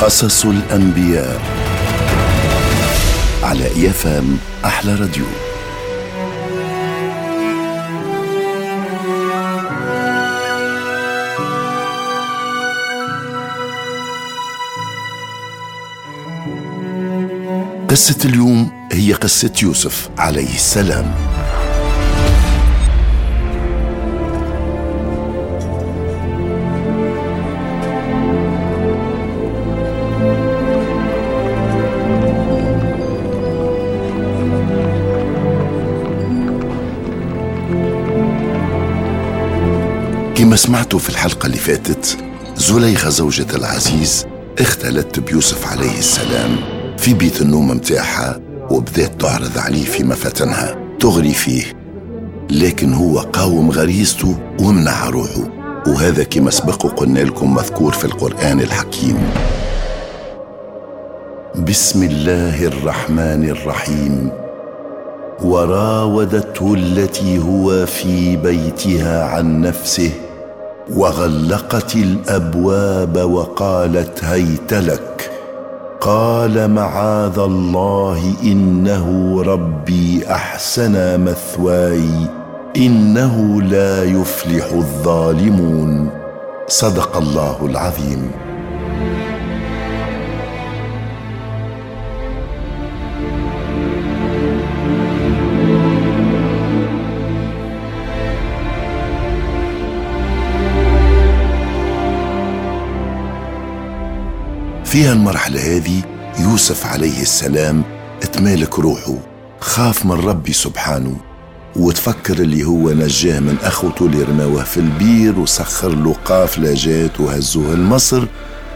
قصص الأنبياء على إيفام أحلى راديو. قصة اليوم هي قصة يوسف عليه السلام. كما سمعتوا في الحلقة اللي فاتت زليخة زوجة العزيز اختلت بيوسف عليه السلام في بيت النوم متاعها وبدات تعرض عليه في مفاتنها تغري فيه. لكن هو قاوم غريزته ومنع روحه وهذا كما سبق قلنا لكم مذكور في القرآن الحكيم. بسم الله الرحمن الرحيم. وراودته التي هو في بيتها عن نفسه وغلقت الأبواب وقالت هيت لك. قال معاذ الله إنه ربي أحسن مثواي إنه لا يفلح الظالمون. صدق الله العظيم. فيها المرحلة هذه يوسف عليه السلام إتمالك روحه خاف من ربي سبحانه وتفكر اللي هو نجاه من أخوته اللي رماوه في البير وسخر له قافلة جات وهزوه لمصر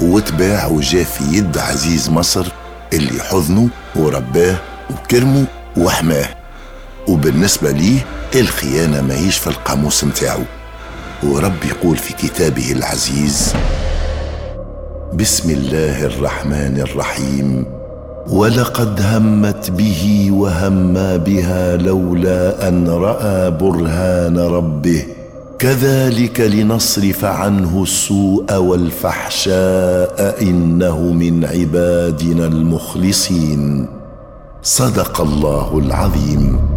وتباع وجا في يد عزيز مصر اللي حضنه ورباه وكرمه وحماه. وبالنسبة ليه الخيانة ماهيش في القاموس متاعه ورب يقول في كتابه العزيز بسم الله الرحمن الرحيم. ولقد همت به وهم بها لولا أن رأى برهان ربه. كذلك لنصرف عنه السوء والفحشاء إنه من عبادنا المخلصين. صدق الله العظيم.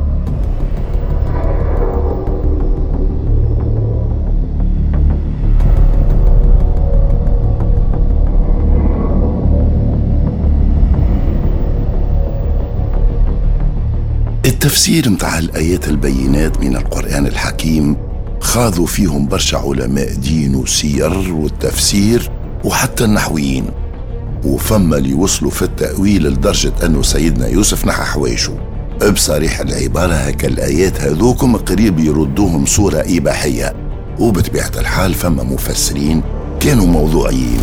التفسير متاع الآيات البينات من القرآن الحكيم. خاضوا فيهم برشا علماء دين وسير والتفسير وحتى النحويين. وفما اللي وصلوا في التأويل لدرجة أنه سيدنا يوسف نحى حوايشه بصريح العبارة هكا الآيات هذوكم قريب يردوهم صورة إباحية. وبطبيعة الحال فما مفسرين كانوا موضوعيين.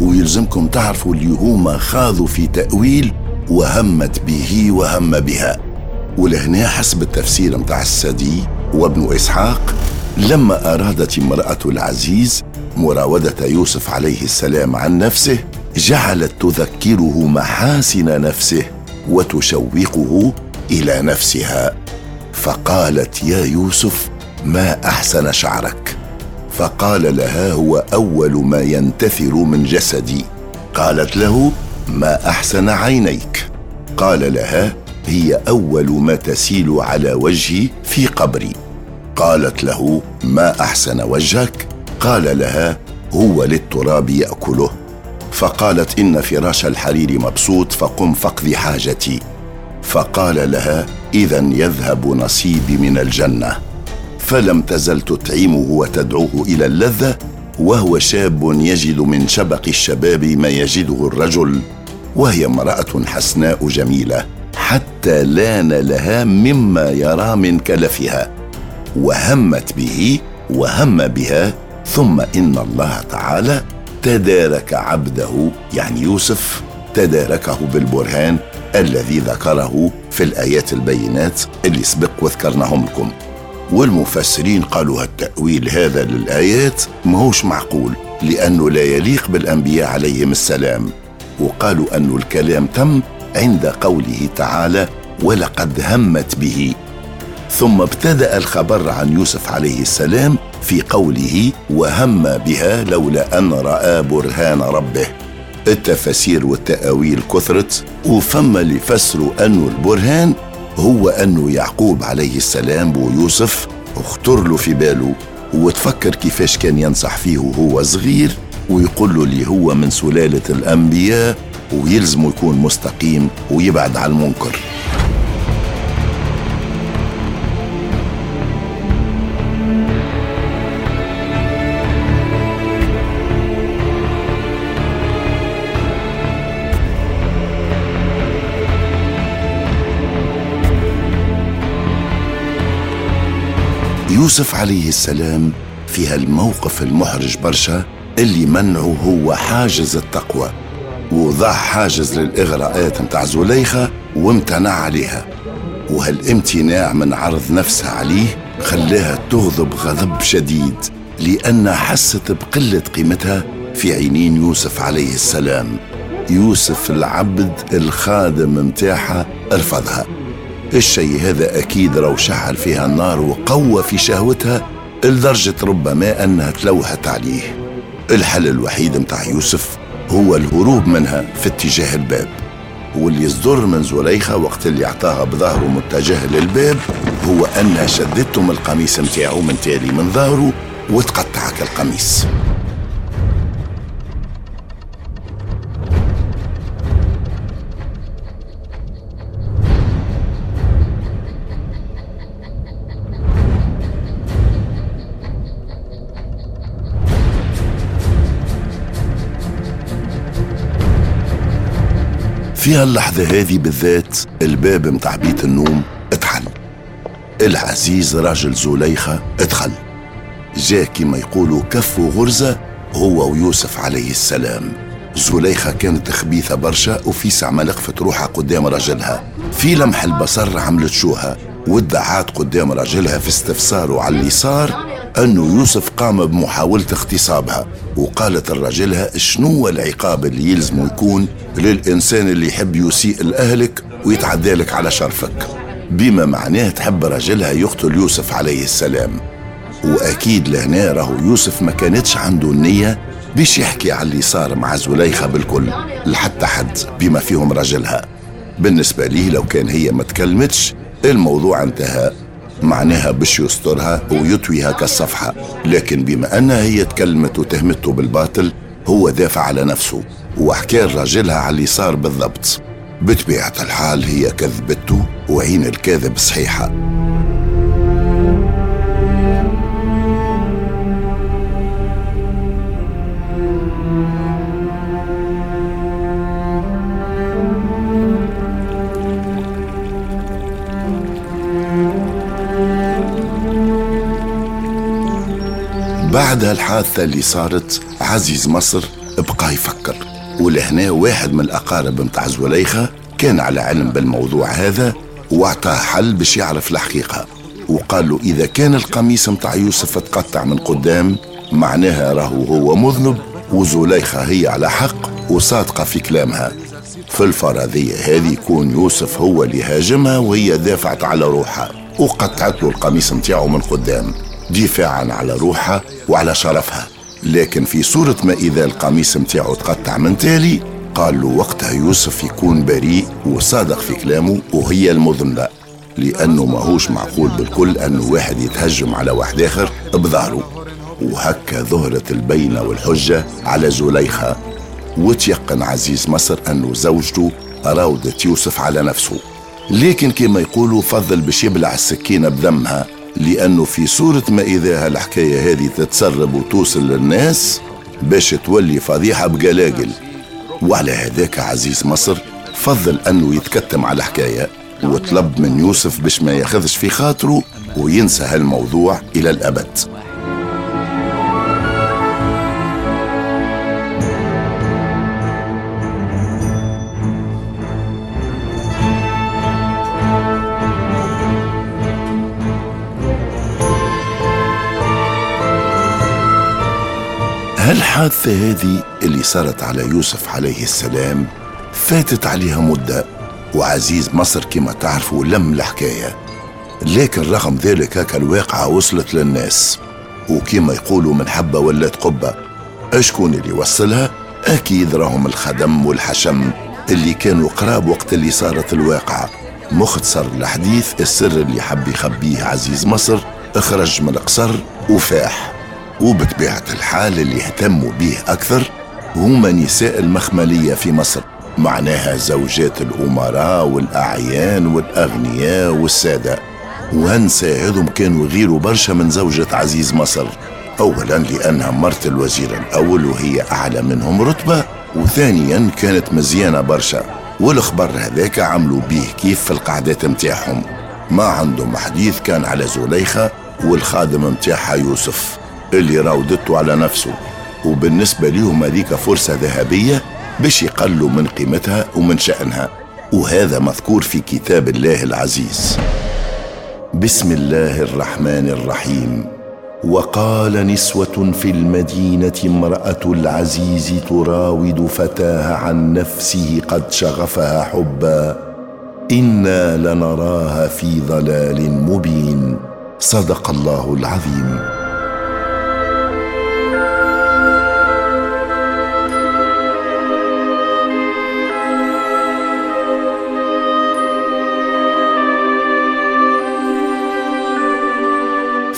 ويلزمكم تعرفوا اللي هما خاضوا في تأويل وهمت به وهم بها. ولهنا حسب التفسير متاع السدي وابن إسحاق لما أرادت امرأة العزيز مراودة يوسف عليه السلام عن نفسه جعلت تذكره محاسن نفسه وتشوقه إلى نفسها. فقالت يا يوسف ما أحسن شعرك؟ فقال لها هو أول ما ينتثر من جسدي. قالت له ما أحسن عينيك. قال لها هي أول ما تسيل على وجهي في قبري. قالت له ما أحسن وجهك؟ قال لها هو للتراب يأكله. فقالت إن فراش الحرير مبسوط فقم فاقضي حاجتي. فقال لها اذا يذهب نصيبي من الجنة. فلم تزل تطعمه وتدعوه إلى اللذة وهو شاب يجد من شبق الشباب ما يجده الرجل وهي امرأة حسناء جميلة. حتى لأن لها مما يرى من كلفها. وهمت به وهم بها ثم إن الله تعالى تدارك عبده يعني يوسف تداركه بالبرهان الذي ذكره في الآيات البينات اللي سبق وذكرناهم لكم. والمفسرين قالوا التأويل هذا للآيات ماهوش معقول لأنه لا يليق بالأنبياء عليهم السلام. وقالوا أن الكلام تم عند قوله تعالى ولقد همت به. ثم ابتدأ الخبر عن يوسف عليه السلام في قوله وهم بها لولا أن رأى برهان ربه. التفاسير والتأويل كثرت وفما اللي فسروا أنه البرهان هو أنه يعقوب عليه السلام ويوسف اخطر له في باله وتفكر كيفاش كان ينصح فيه وهو صغير ويقول له اللي هو من سلالة الأنبياء ويلزم يكون مستقيم ويبعد عن المنكر. يوسف عليه السلام في هالموقف المحرج برشا اللي منعه هو حاجز التقوى. وضع حاجز للإغراءات متاع زليخة وامتنع عليها. وهالامتناع من عرض نفسها عليه خلاها تغضب غضب شديد لأنها حست بقلة قيمتها في عينين يوسف عليه السلام. يوسف العبد الخادم متاعها رفضها الشيء هذا أكيد رو شعل فيها النار وقوى في شهوتها لدرجة ربما أنها تلوهت عليه. الحل الوحيد متاع يوسف هو الهروب منها في اتجاه الباب. واللي يصدر من زليخة وقت اللي أعطاها بظهره متجه للباب هو أنها شدته من القميص متاعه من تالي من ظهره وتقطع القميص. في هاللحظة هذه بالذات الباب متاع بيت النوم اتحل. العزيز راجل زليخة ادخل جاء كما يقولوا كف غرزة هو ويوسف عليه السلام. زليخة كانت خبيثة برشا وفي ساعة لقفت روحها قدام راجلها. في لمح البصر عملت شوها. وادعات قدام راجلها في استفساره على اللي صار أنه يوسف قام بمحاولة اغتصابها وقالت لراجلها شنو العقاب اللي يلزم يكون للإنسان اللي يحب يسيء لأهلك ويتعدى لك على شرفك. بما معناه تحب راجلها يقتل يوسف عليه السلام. وأكيد لهنا راهو يوسف ما كانتش عنده النية باش يحكي على اللي صار مع زليخة بالكل لحتى حد بما فيهم راجلها. بالنسبة ليه لو كان هي ما تكلمتش الموضوع انتهى. معناها باش يسترها ويطويها كالصفحة. لكن بما أنها هي تكلمت وتهمته بالباطل هو دافع على نفسه وحكى لراجلها على اللي صار بالضبط. بطبيعة الحال هي كذبته وعين الكاذب صحيحة. بعد هالحادثة اللي صارت عزيز مصر بقى يفكر. ولهنا واحد من الأقارب متاع زوليخة كان على علم بالموضوع هذا واعطاه حل باش يعرف الحقيقة. وقال له إذا كان القميص متاع يوسف تقطع من قدام معناها راهو هو مذنب وزليخة هي على حق وصادقة في كلامها. في الفرضية هذه يكون يوسف هو اللي هاجمها وهي دافعت على روحها وقطعت له القميص متاعه من قدام. دفاعا على روحها وعلى شرفها. لكن في صورة ما إذا القميص متاعه تقطع من تالي قال له وقتها يوسف يكون بريء وصادق في كلامه وهي المذنبة لأنه ماهوش معقول بالكل أنه واحد يتهجم على واحد آخر بظهره. وهكا ظهرت البينة والحجة على زليخة. وتيقن عزيز مصر أنه زوجته راودت يوسف على نفسه. لكن كما يقولوا فضل باش يبلع السكينة بدمها لأنه في صورة ما إذا هالحكاية هذه تتسرب وتوصل للناس باش تولي فضيحة بقلاقل. وعلى هذاك عزيز مصر فضل أنه يتكتم على الحكاية وطلب من يوسف باش ما ياخذش في خاطره وينسى هالموضوع إلى الأبد. هالحادثة هذه اللي صارت على يوسف عليه السلام فاتت عليها مدة وعزيز مصر كما تعرفوا لم الحكاية لكن رغم ذلك هكا الواقعة وصلت للناس. وكما يقولوا من حبة ولات قبة. أشكون اللي وصلها؟ أكيد راهم الخدم والحشم اللي كانوا قراب وقت اللي صارت الواقعة. مختصر الحديث السر اللي حب يخبيه عزيز مصر اخرج من القصر وفاح. وبطبيعة الحال اللي اهتموا به أكثر هما نساء المخملية في مصر معناها زوجات الأمراء والأعيان والأغنياء والسادة. وهنساعدهم كانوا يغيروا برشا من زوجة عزيز مصر أولا لأنها مرت الوزير الأول وهي أعلى منهم رتبة وثانيا كانت مزيانة برشا. والخبر هذاك عملوا بيه كيف في القعدات متاعهم. ما عندهم حديث كان على زليخة والخادم متاعها يوسف. اللي راودته على نفسه. وبالنسبة ليهم هذيك فرصة ذهبية باش يقلوا من قيمتها ومن شأنها. وهذا مذكور في كتاب الله العزيز. بسم الله الرحمن الرحيم. وقال نسوة في المدينة امرأة العزيز تراود فتاها عن نفسه قد شغفها حبا. إنا لنراها في ضلال مبين. صدق الله العظيم.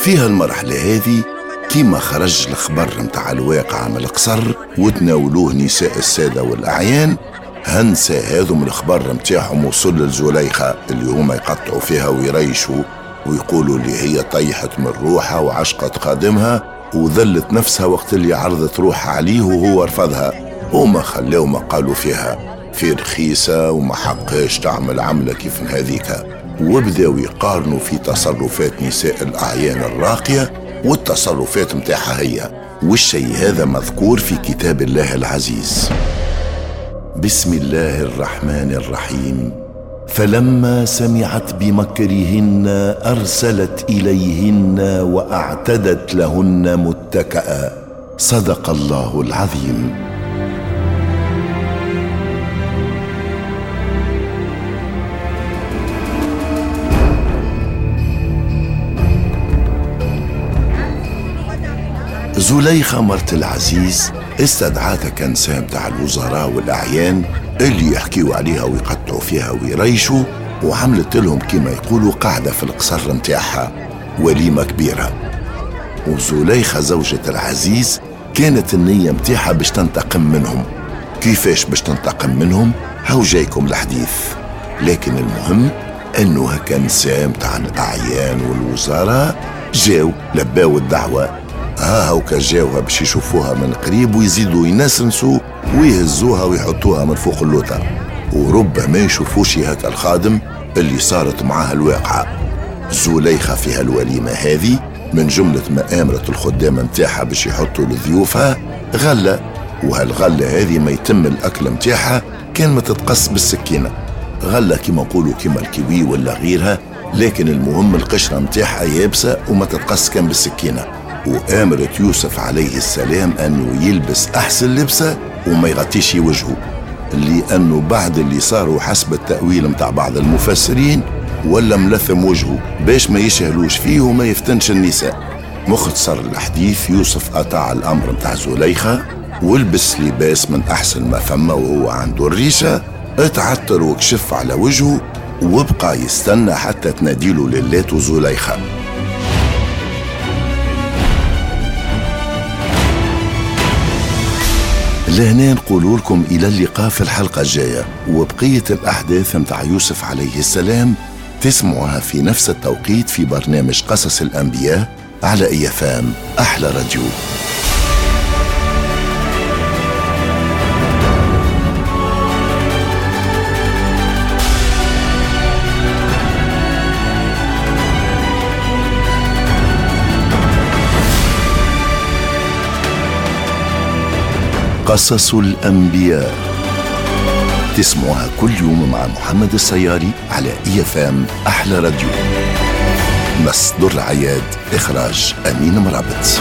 في هالمرحلة هذه كيما خرج الخبر متاع الواقع من القصر وتناولوه نساء السادة والأعيان. هنسى هذم الخبر متاعهم وصل للزليخة اللي هما يقطعوا فيها ويريشوا ويقولوا اللي هي طيحت من روحها وعشقت خادمها وذلت نفسها وقت اللي عرضت روحها عليه وهو رفضها. وما خلاو ما قالوا فيها. في رخيصة وما حقاش تعمل عملة كيف هذيك. وبداوا يقارنوا في تصرفات نساء الأعيان الراقية والتصرفات متاعها هي والشيء هذا مذكور في كتاب الله العزيز. بسم الله الرحمن الرحيم. فلما سمعت بمكرهن أرسلت إليهن وأعتدت لهن متكئا صدق الله العظيم. زليخة مرت العزيز استدعات كنسة متاع الوزراء والأعيان اللي يحكيوا عليها ويقطعوا فيها ويريشوا وعملت لهم كما يقولوا قاعدة في القصر متاعها وليمة كبيرة. وزليخة زوجة العزيز كانت النية متاعها باش تنتقم منهم. كيفاش باش تنتقم منهم؟ هاو جايكم الحديث. لكن المهم أنه هكا نساء متاع الأعيان والوزراء جاو لباو الدعوة ها هاوكا جاوها باش يشوفوها من قريب ويزيدوا ينسنسوا ويهزوها ويحطوها من فوق اللوطة وربما يشوفوش هكا الخادم اللي صارت معاه الواقعة. زليخة في هالوليمة هذه من جملة ما آمرت الخدامة متاعها باش يحطوا لضيوفها غلة. وهالغلة هذه ما يتم الأكل متاعها كان ما تتقص بالسكينة. غلة كما نقولوا كما الكيوي ولا غيرها لكن المهم القشرة متاعها يابسة وما تتقص كان بالسكينة. وآمرت يوسف عليه السلام أنه يلبس أحسن لبسة وما يغطيش وجهه لأنه بعد اللي صاروا حسب التأويل متاع بعض المفسرين ولا ملثم وجهه باش ما يشهلوش فيه وما يفتنش النساء. مختصر الحديث يوسف أطاع الأمر متاع زليخة ولبس لباس من أحسن ما فما وهو عنده الريشة اتعطر وكشف على وجهه وبقى يستنى حتى تناديله للات زليخة. لهنا نقول لكم إلى اللقاء في الحلقة الجاية. وبقية الأحداث متاع يوسف عليه السلام تسمعها في نفس التوقيت في برنامج قصص الأنبياء على إيفام أحلى راديو. قصص الأنبياء. تسمعها كل يوم مع محمد السياري على إي فام أحلى راديو. نص در عياد إخراج أمين مرابط.